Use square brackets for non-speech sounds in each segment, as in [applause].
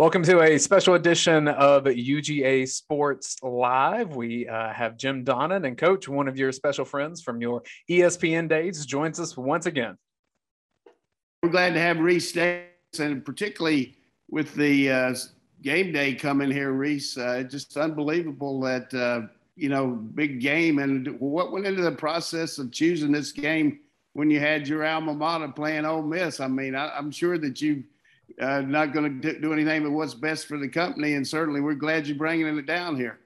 Welcome to a special edition of UGA Sports Live. We uh, have Jim Donnan and Coach, one of your special friends from your ESPN days, joins us once again. We're glad to have Rece Davis, and particularly with the uh, game day coming here, Rece. Uh, just unbelievable that uh, you know big game and what went into the process of choosing this game when you had your alma mater playing Ole Miss. I mean, I, I'm sure that you uh, not going to do anything but what's best for the company. And certainly, we're glad you're bringing it down here.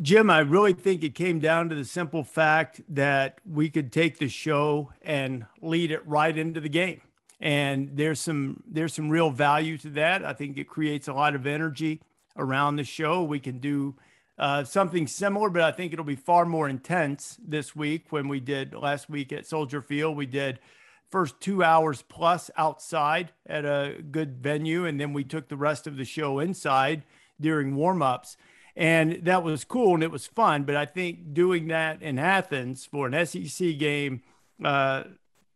Jim, I really think it came down to the simple fact that we could take the show and lead it right into the game. And there's some there's some real value to that. I think it creates a lot of energy around the show. We can do uh, something similar, but I think it'll be far more intense this week when we did last week at Soldier Field. We did first two hours plus outside at a good venue, and then we took the rest of the show inside during warmups. And that was cool and it was fun. But I think doing that in Athens for an SEC game uh,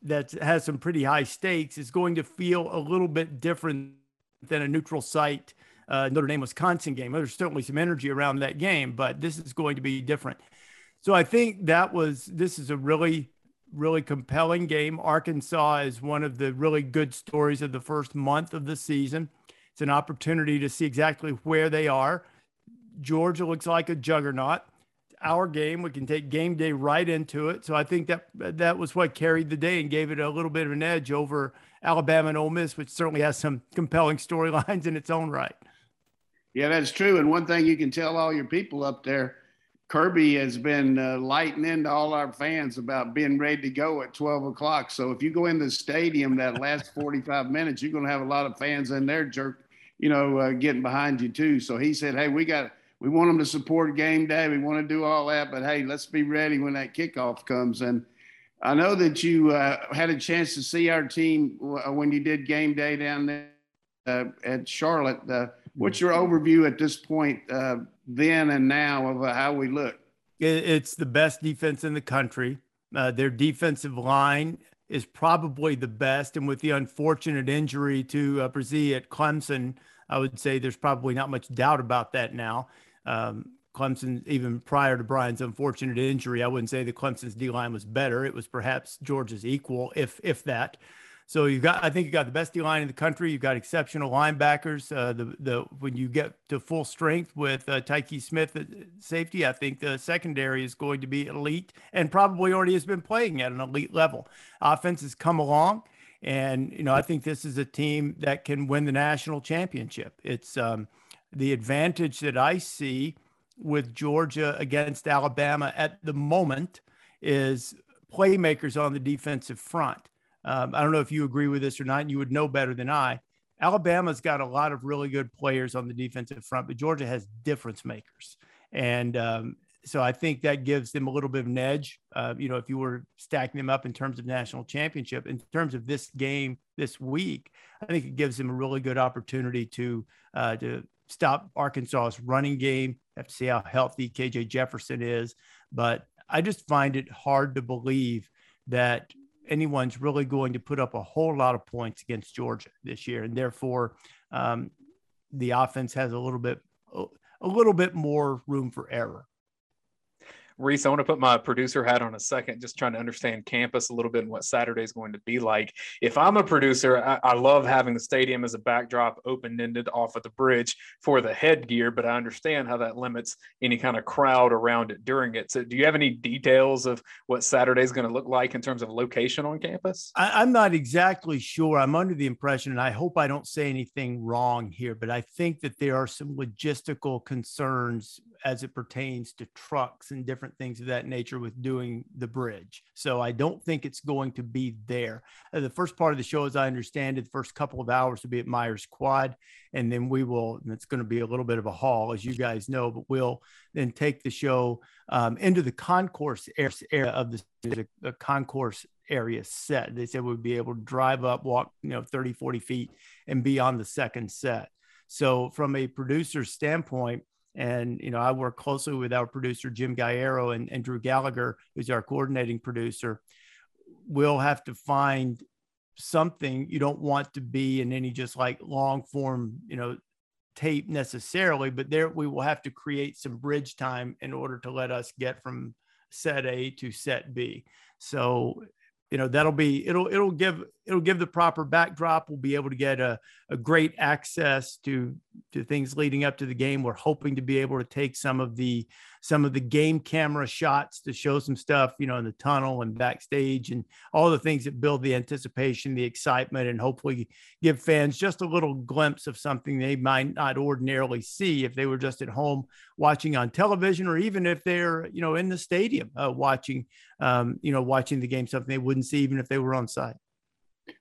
that has some pretty high stakes is going to feel a little bit different than a neutral site uh, Notre Dame Wisconsin game. There's certainly some energy around that game, but this is going to be different. So I think that was this is a really really compelling game. Arkansas is one of the really good stories of the first month of the season. It's an opportunity to see exactly where they are. Georgia looks like a juggernaut. Our game, we can take game day right into it. So I think that that was what carried the day and gave it a little bit of an edge over Alabama and Ole Miss, which certainly has some compelling storylines in its own right. Yeah, that's true. And one thing you can tell all your people up there Kirby has been uh, lighting into all our fans about being ready to go at 12 o'clock. So if you go in the stadium that last 45 minutes, you're going to have a lot of fans in there jerk, you know, uh, getting behind you too. So he said, hey, we got, we want them to support game day. We want to do all that, but hey, let's be ready when that kickoff comes. And I know that you uh, had a chance to see our team uh, when you did game day down there uh, at Charlotte. Uh, what's your overview at this point? Then and now of how we look? It's the best defense in the country. Uh, their defensive line is probably the best. And with the unfortunate injury to uh, Bresee at Clemson, I would say there's probably not much doubt about that now. Um, Clemson, even prior to Bryan's unfortunate injury, I wouldn't say the Clemson's D line was better. It was perhaps Georgia's equal, if if that. So you've got, I think you got the best D line in the country. You've got exceptional linebackers. Uh, the the when you get to full strength with uh, Tykee Smith at safety, I think the secondary is going to be elite and probably already has been playing at an elite level. Offense has come along, and you know I think this is a team that can win the national championship. It's um, the advantage that I see with Georgia against Alabama at the moment is playmakers on the defensive front. Um, I don't know if you agree with this or not. You would know better than I. Alabama's got a lot of really good players on the defensive front, but Georgia has difference makers. And um, so I think that gives them a little bit of an edge. Uh, you know, if you were stacking them up in terms of national championship, in terms of this game this week, I think it gives them a really good opportunity to uh, to stop Arkansas's running game. Have to see how healthy KJ Jefferson is, but I just find it hard to believe that anyone's really going to put up a whole lot of points against Georgia this year, and therefore um, the offense has a little bit a little bit more room for error. Rece, I want to put my producer hat on a second, just trying to understand campus a little bit and what Saturday is going to be like. If I'm a producer, I, I love having the stadium as a backdrop, open ended off of the bridge for the headgear, but I understand how that limits any kind of crowd around it during it. So, do you have any details of what Saturday is going to look like in terms of location on campus? I, I'm not exactly sure. I'm under the impression, and I hope I don't say anything wrong here, but I think that there are some logistical concerns as it pertains to trucks and different different things of that nature with doing the bridge. So I don't think it's going to be there. Uh, the first part of the show, as I understand it, the first couple of hours will be at Myers Quad. And then we will, and it's going to be a little bit of a haul, as you guys know, but we'll then take the show um, into the concourse area of the, the, the concourse area set. They said we'd be able to drive up, walk, you know, 30, 40 feet and be on the second set. So from a producer standpoint, and, you know, I work closely with our producer, Jim Gaiero and, and Drew Gallagher, who's our coordinating producer. We'll have to find something you don't want to be in any just like long form, you know, tape necessarily, but there we will have to create some bridge time in order to let us get from set A to set B. So you know that'll be it'll it'll give it'll give the proper backdrop we'll be able to get a, a great access to to things leading up to the game. We're hoping to be able to take some of the some of the game camera shots to show some stuff you know in the tunnel and backstage and all the things that build the anticipation the excitement and hopefully give fans just a little glimpse of something they might not ordinarily see if they were just at home watching on television or even if they're you know in the stadium uh, watching um, you know watching the game something they wouldn't see even if they were on site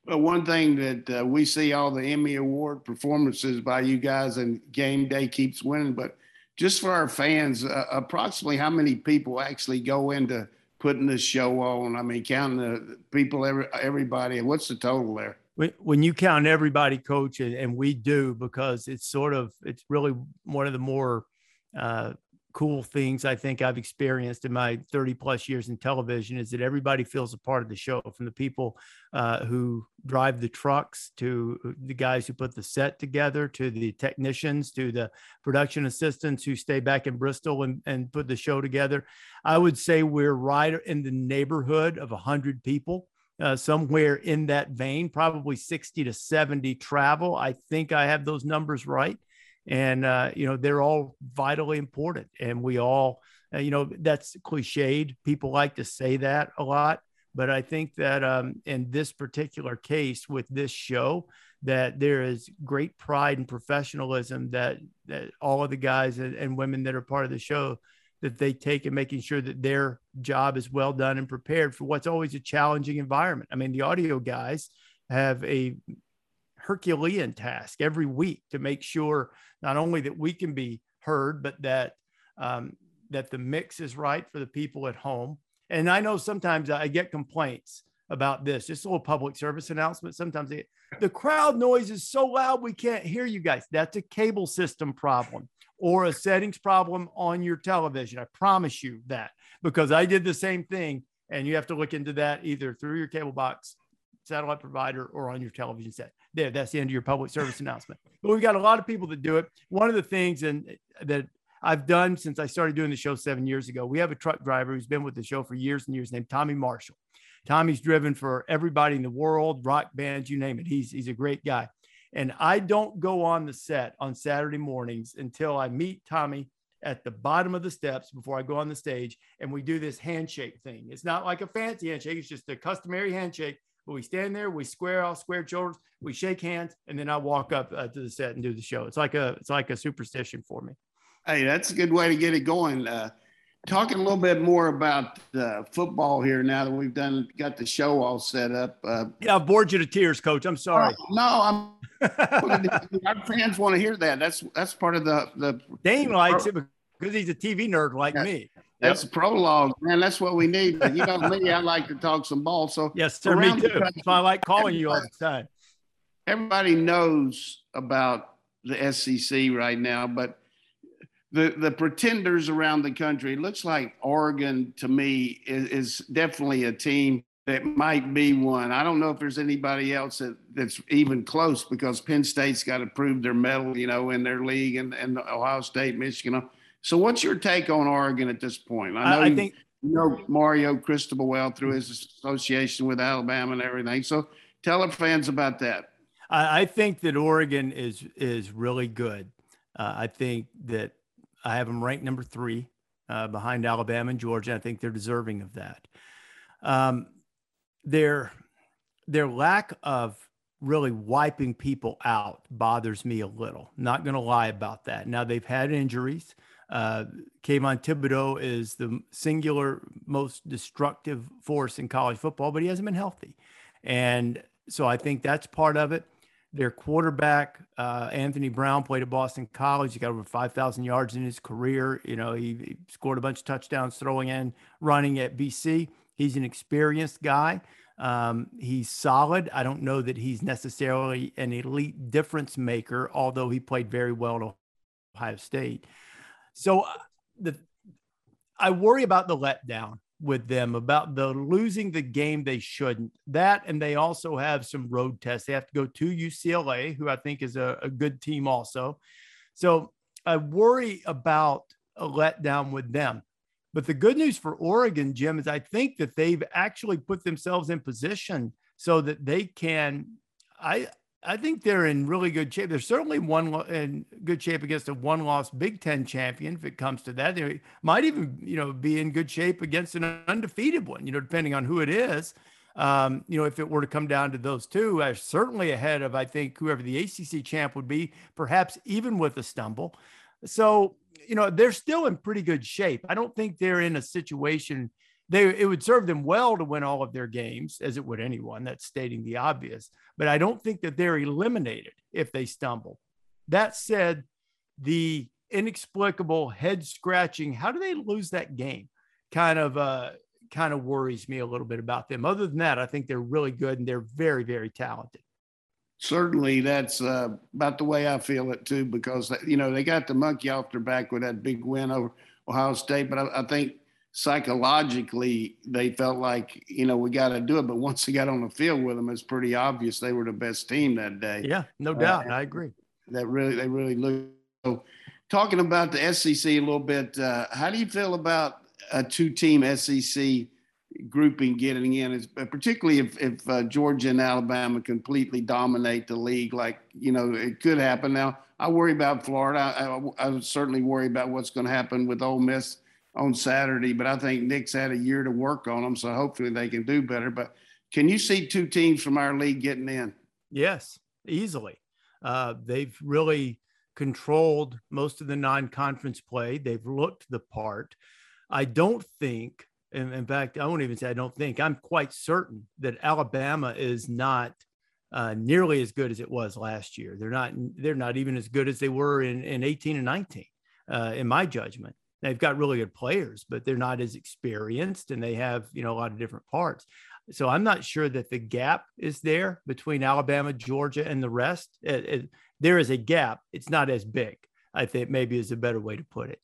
well, one thing that uh, we see all the Emmy Award performances by you guys, and game day keeps winning. But just for our fans, uh, approximately how many people actually go into putting this show on? I mean, counting the people, every, everybody. What's the total there? When you count everybody, coach, and we do because it's sort of it's really one of the more uh, cool things I think I've experienced in my 30 plus years in television is that everybody feels a part of the show from the people uh, who drive the trucks to the guys who put the set together to the technicians to the production assistants who stay back in Bristol and, and put the show together. I would say we're right in the neighborhood of 100 people. Uh, somewhere in that vein, probably 60 to 70 travel. I think I have those numbers right and uh, you know they're all vitally important. And we all uh, you know that's cliched. People like to say that a lot. But i think that um, in this particular case with this show that there is great pride and professionalism that, that all of the guys and, and women that are part of the show that they take in making sure that their job is well done and prepared for what's always a challenging environment. I mean the audio guys have a Herculean task every week to make sure not only that we can be heard, but that um, that the mix is right for the people at home. And I know sometimes I get complaints about this. Just a little public service announcement. Sometimes they, the crowd noise is so loud we can't hear you guys. That's a cable system problem or a settings problem on your television. I promise you that because I did the same thing. And you have to look into that either through your cable box satellite provider or on your television set. There, that's the end of your public service announcement. But we've got a lot of people that do it. One of the things and that I've done since I started doing the show seven years ago, we have a truck driver who's been with the show for years and years named Tommy Marshall. Tommy's driven for everybody in the world, rock bands, you name it. He's he's a great guy. And I don't go on the set on Saturday mornings until I meet Tommy at the bottom of the steps before I go on the stage and we do this handshake thing. It's not like a fancy handshake, it's just a customary handshake but we stand there, we square off, square shoulders, we shake hands, and then I walk up uh, to the set and do the show. It's like a it's like a superstition for me. Hey, that's a good way to get it going. Uh, talking a little bit more about uh, football here now that we've done got the show all set up. Uh, yeah, I've bored you to tears, Coach. I'm sorry. no, I'm. [laughs] our fans want to hear that. That's that's part of the the. [laughs] Dayne likes it because he's a TV nerd like yeah. me. That's yep. prologue, man. That's what we need. But you know me, I [laughs] like to talk some ball. So yes, sir, me too. Country, so I like calling you all the time. Everybody knows about the SEC right now, but the the pretenders around the country. It looks like Oregon to me is, is definitely a team that might be one. I don't know if there's anybody else that, that's even close because Penn State's got to prove their mettle, you know, in their league and, and Ohio State, Michigan. So, what's your take on Oregon at this point? I know I, I think you know Mario Cristobal well through his association with Alabama and everything. So, tell our fans about that. I, I think that Oregon is is really good. Uh, I think that I have them ranked number three uh, behind Alabama and Georgia. I think they're deserving of that. Um, their their lack of really wiping people out bothers me a little. Not going to lie about that. Now they've had injuries. Uh, Kayvon Thibodeaux is the singular most destructive force in college football, but he hasn't been healthy. And so I think that's part of it. Their quarterback, uh, Anthony Brown, played at Boston College. He got over 5,000 yards in his career. You know, he, he scored a bunch of touchdowns throwing and running at BC. He's an experienced guy. Um, he's solid. I don't know that he's necessarily an elite difference maker, although he played very well at Ohio State. So uh, the I worry about the letdown with them about the losing the game they shouldn't. That and they also have some road tests. They have to go to UCLA, who I think is a, a good team also. So I worry about a letdown with them. But the good news for Oregon, Jim, is I think that they've actually put themselves in position so that they can. I I think they're in really good shape. They're certainly one in good shape against a one-loss Big Ten champion. If it comes to that, they might even you know be in good shape against an undefeated one. You know, depending on who it is. Um, you know, if it were to come down to those two, uh, certainly ahead of I think whoever the ACC champ would be, perhaps even with a stumble. So you know they're still in pretty good shape. I don't think they're in a situation. They it would serve them well to win all of their games, as it would anyone. That's stating the obvious. But I don't think that they're eliminated if they stumble. That said, the inexplicable head scratching. How do they lose that game? Kind of uh, kind of worries me a little bit about them. Other than that, I think they're really good and they're very, very talented. Certainly, that's uh, about the way I feel it too, because you know they got the monkey off their back with that big win over Ohio State, but I, I think psychologically they felt like you know we got to do it. But once they got on the field with them, it's pretty obvious they were the best team that day. Yeah, no doubt, uh, I agree. That really, they really looked. So, talking about the SEC a little bit, uh, how do you feel about a two-team SEC grouping getting in, uh, particularly if, if uh, Georgia and Alabama completely dominate the league, like you know it could happen. Now I worry about Florida. I, I, I certainly worry about what's going to happen with Ole Miss on Saturday, but I think Nick's had a year to work on them, so hopefully they can do better. But can you see two teams from our league getting in? Yes, easily. Uh, they've really controlled most of the non-conference play. They've looked the part. I don't think, in, in fact, I won't even say I don't think, I'm quite certain that Alabama is not uh, nearly as good as it was last year. They're not, they're not even as good as they were in, in 18 and 19, uh, in my judgment. They've got really good players, but they're not as experienced and they have, you know, a lot of different parts. So I'm not sure that the gap is there between Alabama, Georgia, and the rest. It, it, there is a gap. It's not as big. I think maybe is a better way to put it.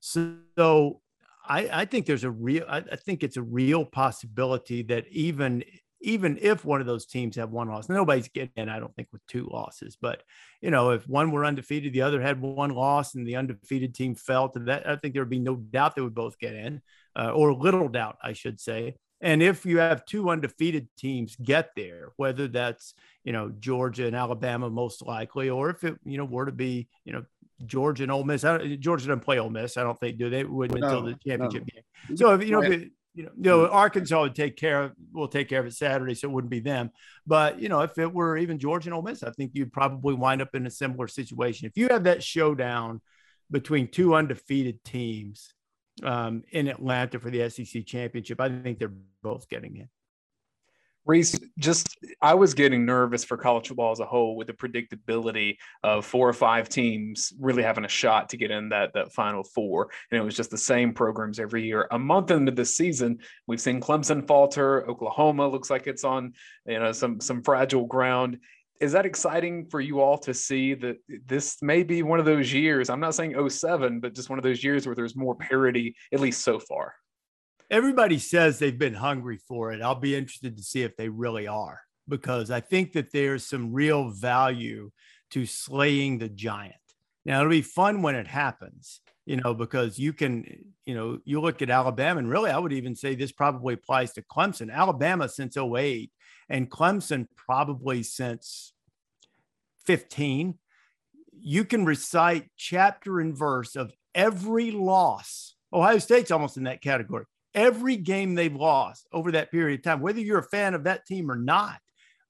So, I, I think there's a real, I, I think it's a real possibility that even even if one of those teams have one loss, nobody's getting in, I don't think, with two losses. But you know, if one were undefeated, the other had one loss, and the undefeated team fell to that, I think there would be no doubt they would both get in, uh, or little doubt, I should say. And if you have two undefeated teams get there, whether that's you know Georgia and Alabama most likely, or if it you know were to be you know Georgia and Ole Miss. Georgia doesn't play Ole Miss. I don't think do they would no, until the championship no. game. So if you know, if, you know, you know, Arkansas would take care of will take care of it Saturday, so it wouldn't be them. But you know, if it were even Georgia and Ole Miss, I think you'd probably wind up in a similar situation. If you have that showdown between two undefeated teams um, in Atlanta for the SEC championship, I think they're both getting in. Rece, just I was getting nervous for college football as a whole with the predictability of four or five teams really having a shot to get in that that final four, and it was just the same programs every year. A month into the season, we've seen Clemson falter. Oklahoma looks like it's on you know some some fragile ground. Is that exciting for you all to see that this may be one of those years? I'm not saying 07, but just one of those years where there's more parity, at least so far everybody says they've been hungry for it. I'll be interested to see if they really are, because I think that there's some real value to slaying the giant. Now, it'll be fun when it happens, you know, because you can, you know, you look at Alabama, and really, I would even say this probably applies to Clemson. Alabama since 08, and Clemson probably since 15. You can recite chapter and verse of every loss. Ohio State's almost in that category every game they've lost over that period of time, whether you're a fan of that team or not.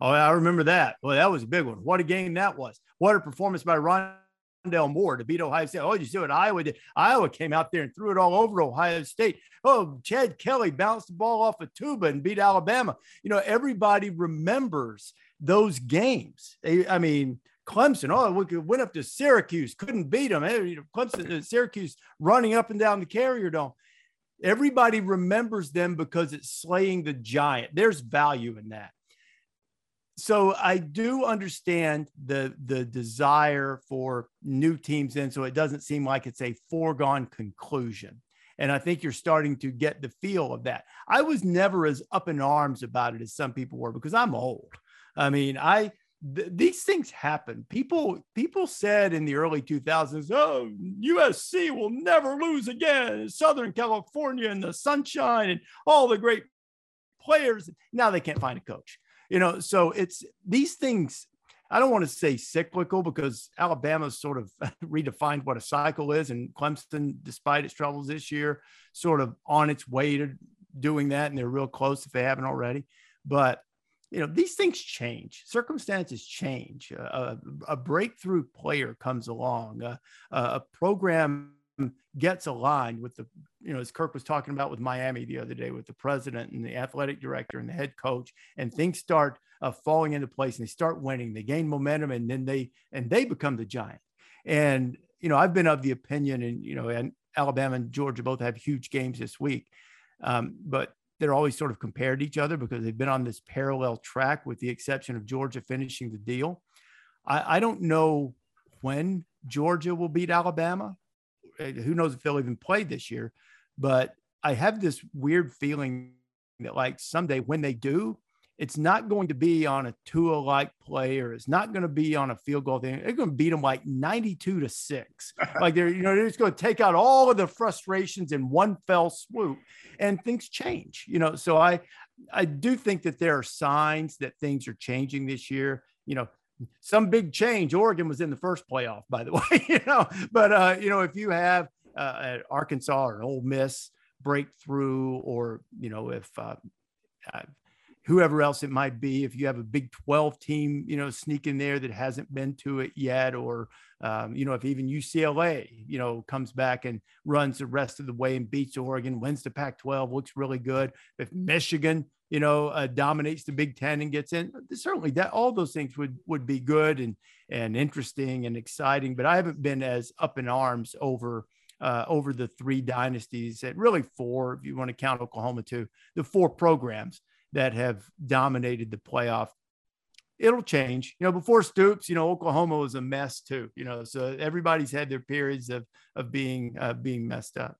Oh, I remember that. Well, that was a big one. What a game that was. What a performance by Rondale Moore to beat Ohio State. Oh, you see what Iowa did? Iowa came out there and threw it all over Ohio State. Oh, Chad Kelly bounced the ball off a tuba and beat Alabama. You know, everybody remembers those games. I mean, Clemson. Oh, we went up to Syracuse, couldn't beat them. Clemson, uh, Syracuse running up and down the carrier dome everybody remembers them because it's slaying the giant. There's value in that. So I do understand the the desire for new teams in, so it doesn't seem like it's a foregone conclusion. And I think you're starting to get the feel of that. I was never as up in arms about it as some people were because I'm old. I mean, I th- these things happen. People people said in the early 2000s, "Oh, USC will never lose again." Southern California and the sunshine and all the great players. Now they can't find a coach. You know, so it's these things. I don't want to say cyclical because Alabama's sort of [laughs] redefined what a cycle is, and Clemson, despite its troubles this year, sort of on its way to doing that, and they're real close if they haven't already. But you know these things change. Circumstances change. A, a breakthrough player comes along. A, a, program gets aligned with the you know as kirk was talking about with miami the other day with the president and the athletic director and the head coach and things start uh, falling into place and they start winning. They gain momentum and then they and they become the giant. And you know i've been of the opinion and you know and alabama and georgia both have huge games this week. Um, but they're always sort of compared to each other because they've been on this parallel track, with the exception of Georgia finishing the deal. I, I don't know when Georgia will beat Alabama. Uh, who knows if they'll even play this year? But I have this weird feeling that, like, someday when they do, it's not going to be on a Tua like play or it's not going to be on a field goal thing. They're going to beat them like 92 to six. [laughs] like they're, you know, they're just going to take out all of the frustrations in one fell swoop and things change, you know. So I, I do think that there are signs that things are changing this year. You know, some big change. Oregon was in the first playoff, by the [laughs] way, you know, but, uh, you know, if you have uh, Arkansas or Ole Miss breakthrough or, you know, if, uh, uh whoever else it might be. If you have a Big 12 team, you know, sneak in there that hasn't been to it yet, or, um, you know, if even UCLA, you know, comes back and runs the rest of the way and beats Oregon, wins the Pac 12, looks really good. If Michigan, you know, uh, dominates the Big Ten and gets in, certainly that all those things would would be good and and interesting and exciting. But I haven't been as up in arms over uh, over the three dynasties, and really four, if you want to count Oklahoma too, the four programs that have dominated the playoff. It'll change. You know, before Stoops, you know, Oklahoma was a mess too. You know, so everybody's had their periods of of being uh, being messed up.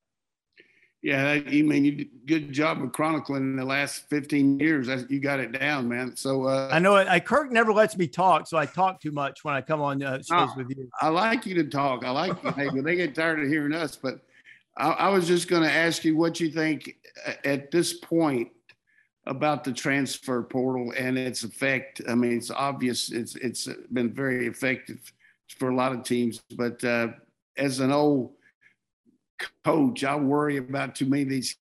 Yeah, I mean, you did good job of chronicling the last 15 years. You got it down, man. So uh, I know it. I Kirk never lets me talk, so I talk too much when I come on uh, shows with you. I like you to talk. I like you. hey, they get tired of hearing us. But I, I was just going to ask you what you think uh, at this point about the transfer portal and its effect. I mean, it's obvious it's it's been very effective for a lot of teams, but uh, as an old coach, I worry about too many of these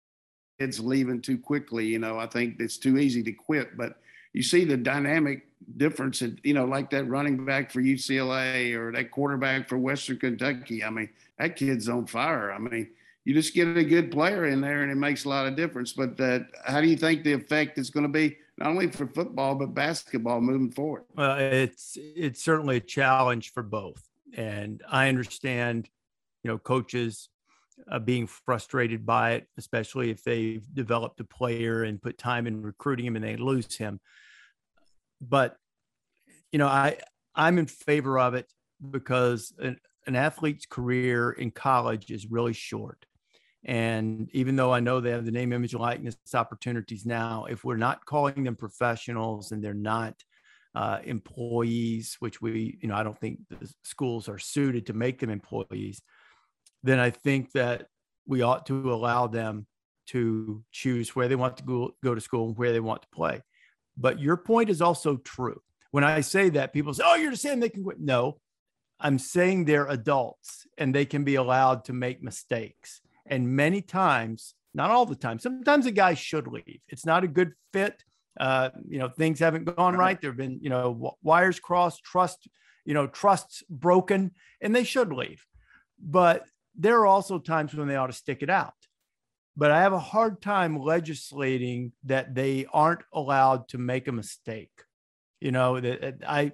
kids leaving too quickly. You know, I think it's too easy to quit, but you see the dynamic difference in, you know, like that running back for UCLA or that quarterback for Western Kentucky. I mean, that kid's on fire. I mean, you just get a good player in there and it makes a lot of difference. But uh, how do you think the effect is going to be not only for football but basketball moving forward? Well, it's it's certainly a challenge for both, and I understand, you know, coaches uh, being frustrated by it, especially if they've developed a player and put time in recruiting him and they lose him. But you know, I I'm in favor of it because an, an athlete's career in college is really short and even though I know they have the name, image, likeness opportunities now, if we're not calling them professionals and they're not uh, employees, which we, you know, I don't think the schools are suited to make them employees, then I think that we ought to allow them to choose where they want to go, go to school and where they want to play. But your point is also true. When I say that, people say, "Oh, you're just saying they can quit." No, I'm saying they're adults and they can be allowed to make mistakes. And many times, not all the time, sometimes a guy should leave. It's not a good fit. Uh, you know, things haven't gone right. There have been, you know, wires crossed, trust, you know, trusts broken, and they should leave. But there are also times when they ought to stick it out. But I have a hard time legislating that they aren't allowed to make a mistake. You know, that I,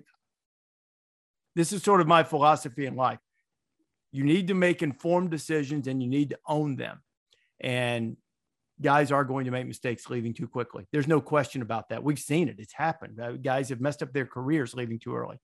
this is sort of my philosophy in life you need to make informed decisions and you need to own them. And guys are going to make mistakes leaving too quickly. There's no question about that. We've seen it. It's happened. Uh, guys have messed up their careers leaving too early.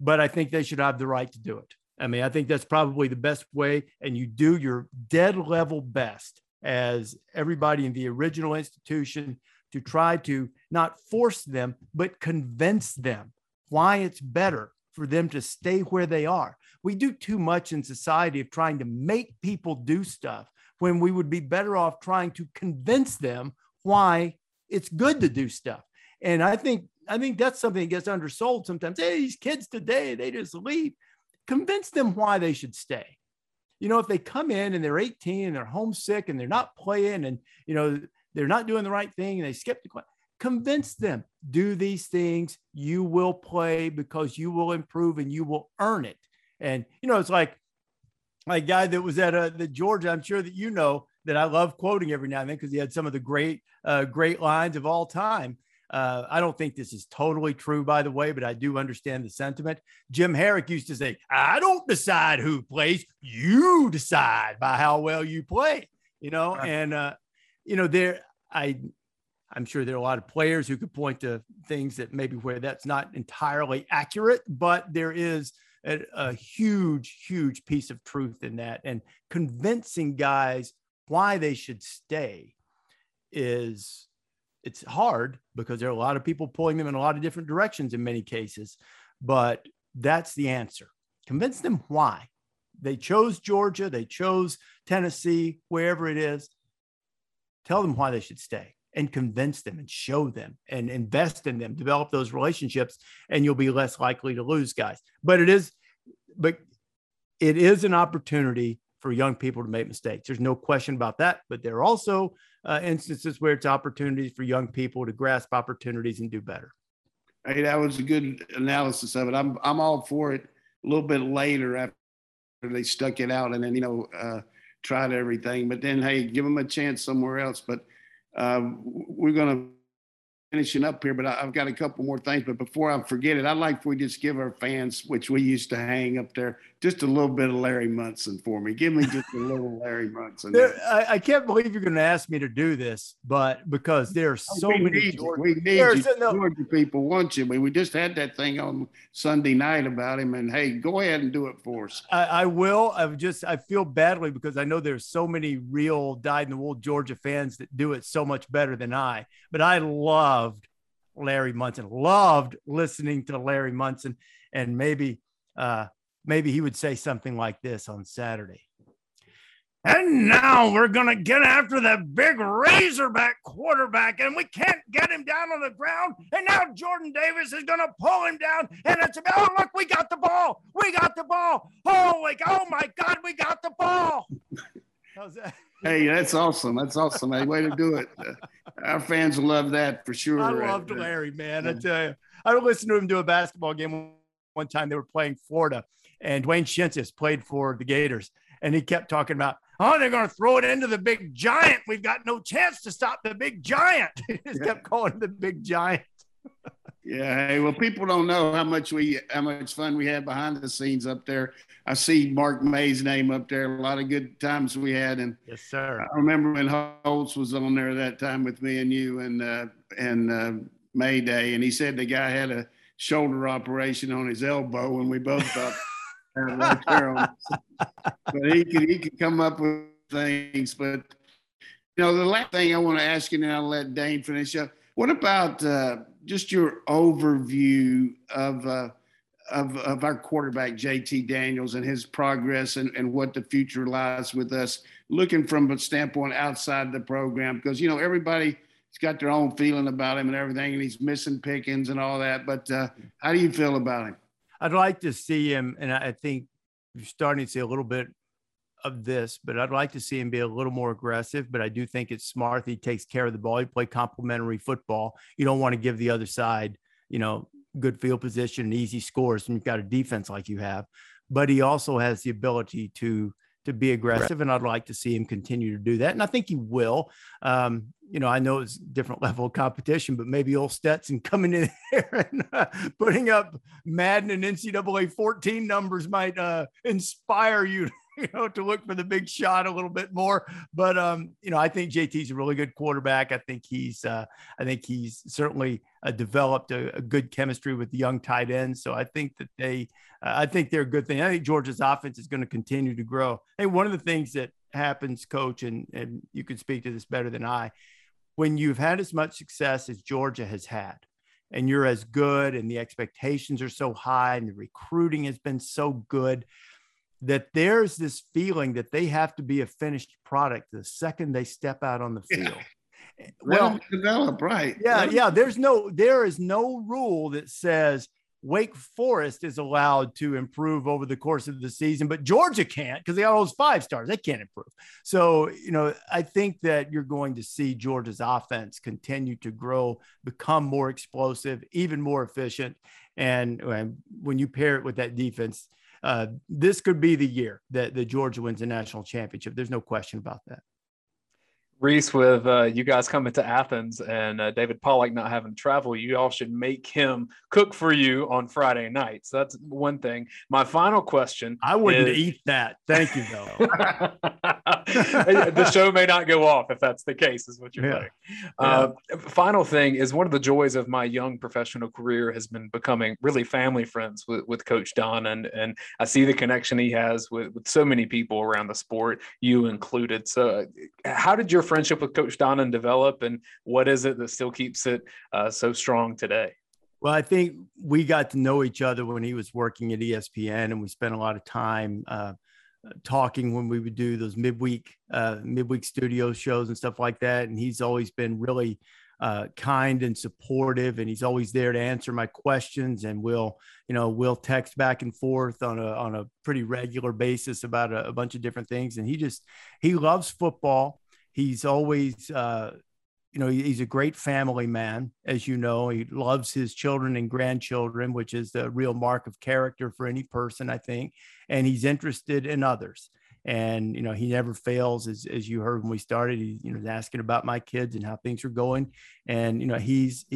But I think they should have the right to do it. I mean, I think that's probably the best way. And you do your dead level best as everybody in the original institution to try to not force them, but convince them why it's better for them to stay where they are. We do too much in society of trying to make people do stuff when we would be better off trying to convince them why it's good to do stuff. And I think I think that's something that gets undersold sometimes. Hey, these kids today, they just leave. Convince them why they should stay. You know, if they come in and they're 18 and they're homesick and they're not playing and you know they're not doing the right thing and they skip the class, convince them do these things. You will play because you will improve and you will earn it. And you know, it's like my guy that was at uh, the Georgia. I'm sure that you know that I love quoting every now and then because he had some of the great, uh, great lines of all time. Uh, I don't think this is totally true, by the way, but I do understand the sentiment. Jim Harrick used to say, I don't decide who plays, you decide by how well you play, you know, and, uh, you know, there, I, I'm sure there are a lot of players who could point to things that maybe where that's not entirely accurate, but there is a, a huge, huge piece of truth in that. And convincing guys why they should stay is it's hard because there are a lot of people pulling them in a lot of different directions in many cases, but that's the answer. Convince them why. They chose Georgia, they chose Tennessee, wherever it is. Tell them why they should stay and convince them and show them and invest in them, develop those relationships, and you'll be less likely to lose guys. But it is, but it is an opportunity for young people to make mistakes. There's no question about that. But there are also uh, instances where it's opportunities for young people to grasp opportunities and do better. Hey, that was a good analysis of it. I'm I'm all for it. A little bit later after they stuck it out and then you know uh, tried everything, but then hey, give them a chance somewhere else. But uh, we're gonna finishing up here, but I, have got a couple more things. But before I forget it, I'd like if we just give our fans, which we used to hang up there, just a little bit of Larry Munson for me. Give me just a little [laughs] Larry Munson. There, I, I, can't believe you're going to ask me to do this, but because there are so we many need Georgia, we need you, no, Georgia people want you. Mean, we just had that thing on Sunday night about him, and hey, go ahead and do it for us. I, I will. I just I feel badly because I know there's so many real dyed in the wool Georgia fans that do it so much better than I. But I loved Larry Munson. Loved listening to Larry Munson, and maybe uh, maybe he would say something like this on Saturday. And now we're going to get after that big Razorback quarterback, and we can't get him down on the ground. And now Jordan Davis is going to pull him down. And it's about, oh, look, we got the ball. We got the ball. Holy, oh my God, we got the ball. How's that? Hey, that's awesome. That's awesome. Hey, way to do it. Uh, our fans love that for sure. I loved Larry, man. I tell you, I listened to him do a basketball game one time. They were playing Florida, and Dwayne Schintzius played for the Gators, and he kept talking about, oh, they're going to throw it into the big giant. We've got no chance to stop the big giant. [laughs] he just yeah. kept calling the big giant. yeah. Hey, well, people don't know how much we, how much fun we had behind the scenes up there. I see Mark May's name up there. A lot of good times we had, and yes, sir. I remember when Holtz was on there that time with me and you and uh, and uh, May Day, and he said the guy had a shoulder operation on his elbow, and we both thought. [laughs] but he could he could come up with things. But you know, the last thing I want to ask you, and I'll let Dayne finish up. What about uh, just your overview of uh, of, of our quarterback, JT Daniels, and his progress and, and what the future lies with us, looking from a standpoint outside the program, because, you know, everybody's got their own feeling about him and everything, and he's missing pickings and all that. But uh, how do you feel about him? I'd like to see him, and I think you're starting to see a little bit of this, but I'd like to see him be a little more aggressive. But I do think it's smart. He takes care of the ball. He play complementary football. You don't want to give the other side, you know, good field position and easy scores and you've got a defense like you have but he also has the ability to to be aggressive and i'd like to see him continue to do that and i think he will. Um, you know i know it's different [laughs] level of competition but maybe old stetson coming in [laughs] there and uh, putting up madden and ncaa 14 numbers might uh, inspire you [laughs] you know, to look for the big shot a little bit more. But um, you know, I think JT's a really good quarterback. I think he's uh, I think he's certainly uh, developed a, a, good chemistry with the young tight ends. So I think that they uh, I think they're a good thing. I think Georgia's offense is going to continue to grow. Hey, one of the things that happens, coach, and and you can speak to this better than I, when you've had as much success as Georgia has had and you're as good and the expectations are so high and the recruiting has been so good that there's this feeling that they have to be a finished product the second they step out on the field. Yeah. [laughs] Well, develop right. Yeah, yeah. There's no, there is no rule that says Wake Forest is allowed to improve over the course of the season, but Georgia can't because they got all those five stars. They can't improve. So, you know, I think that you're going to see Georgia's offense continue to grow, become more explosive, even more efficient. And, and when you pair it with that defense, uh, this could be the year that, that Georgia wins a national championship. There's no question about that. Rece, with uh, you guys coming to Athens and uh, David Pollack not having to travel, you all should make him cook for you on Friday night. So that's one thing. My final question I wouldn't is... eat that. Thank you, though. [laughs] the show may not go off if that's the case, is what you're yeah. saying. Uh, Final thing is one of the joys of my young professional career has been becoming really family friends with, with Coach Don. And, and I see the connection he has with, with so many people around the sport, you included. So, how did your friendship with Coach Donnan develop, and what is it that still keeps it uh, so strong today? Well, I think we got to know each other when he was working at ESPN, and we spent a lot of time uh, talking when we would do those midweek uh, midweek studio shows and stuff like that. And he's always been really uh, kind and supportive, and he's always there to answer my questions. And we'll, you know, we'll text back and forth on a on a pretty regular basis about a, a bunch of different things. And he just he loves football he's always uh, you know he's a great family man as you know. He loves his children and grandchildren which is the real mark of character for any person i think. And he's interested in others. And you know he never fails as, as you heard when we started he you know asking about my kids and how things are going. And you know he's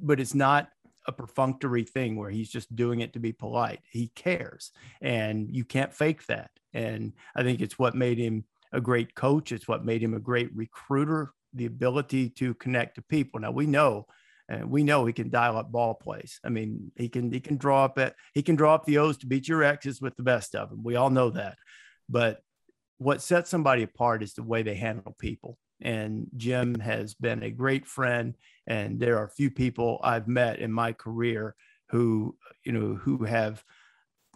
but it's not a perfunctory thing where he's just doing it to be polite. He cares and you can't fake that. And i think it's what made him a great coach. It's what made him a great recruiter, the ability to connect to people. Now we know, and we know he can dial up ball plays. I mean, he can he can draw up it. He can draw up the O's to beat your X's with the best of them. We all know that. But what sets somebody apart is the way they handle people. And Jim has been a great friend. And there are few people I've met in my career who, you know, who have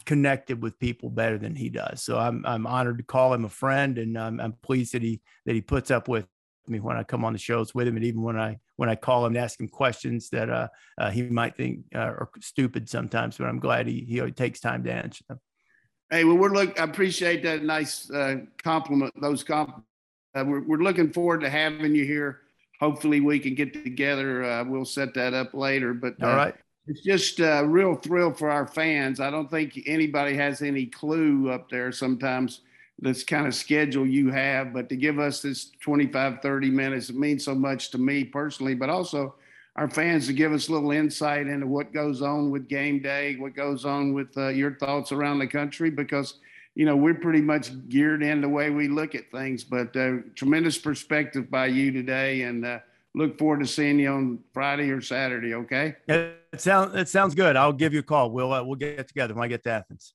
connected with people better than he does. So I'm I'm honored to call him a friend, and I'm, I'm pleased that he that he puts up with me when I come on the shows with him, and even when I when I call him and ask him questions that uh, uh, he might think uh, are stupid sometimes, but I'm glad he he takes time to answer them. Hey, well, we're look. I appreciate that nice uh, compliment. Those comp. Uh, we're we're looking forward to having you here. Hopefully, we can get together. Uh, we'll set that up later. But all right it's just a real thrill for our fans. I don't think anybody has any clue up there sometimes this kind of schedule you have, but to give us this 25, 30 minutes, it means so much to me personally, but also our fans to give us a little insight into what goes on with game day, what goes on with uh, your thoughts around the country, because, you know, we're pretty much geared in the way we look at things, but uh, tremendous perspective by you today. And, uh, look forward to seeing you on Friday or Saturday. Okay. It sounds it sounds good. I'll give you a call. We'll uh, we'll get together when I get to Athens.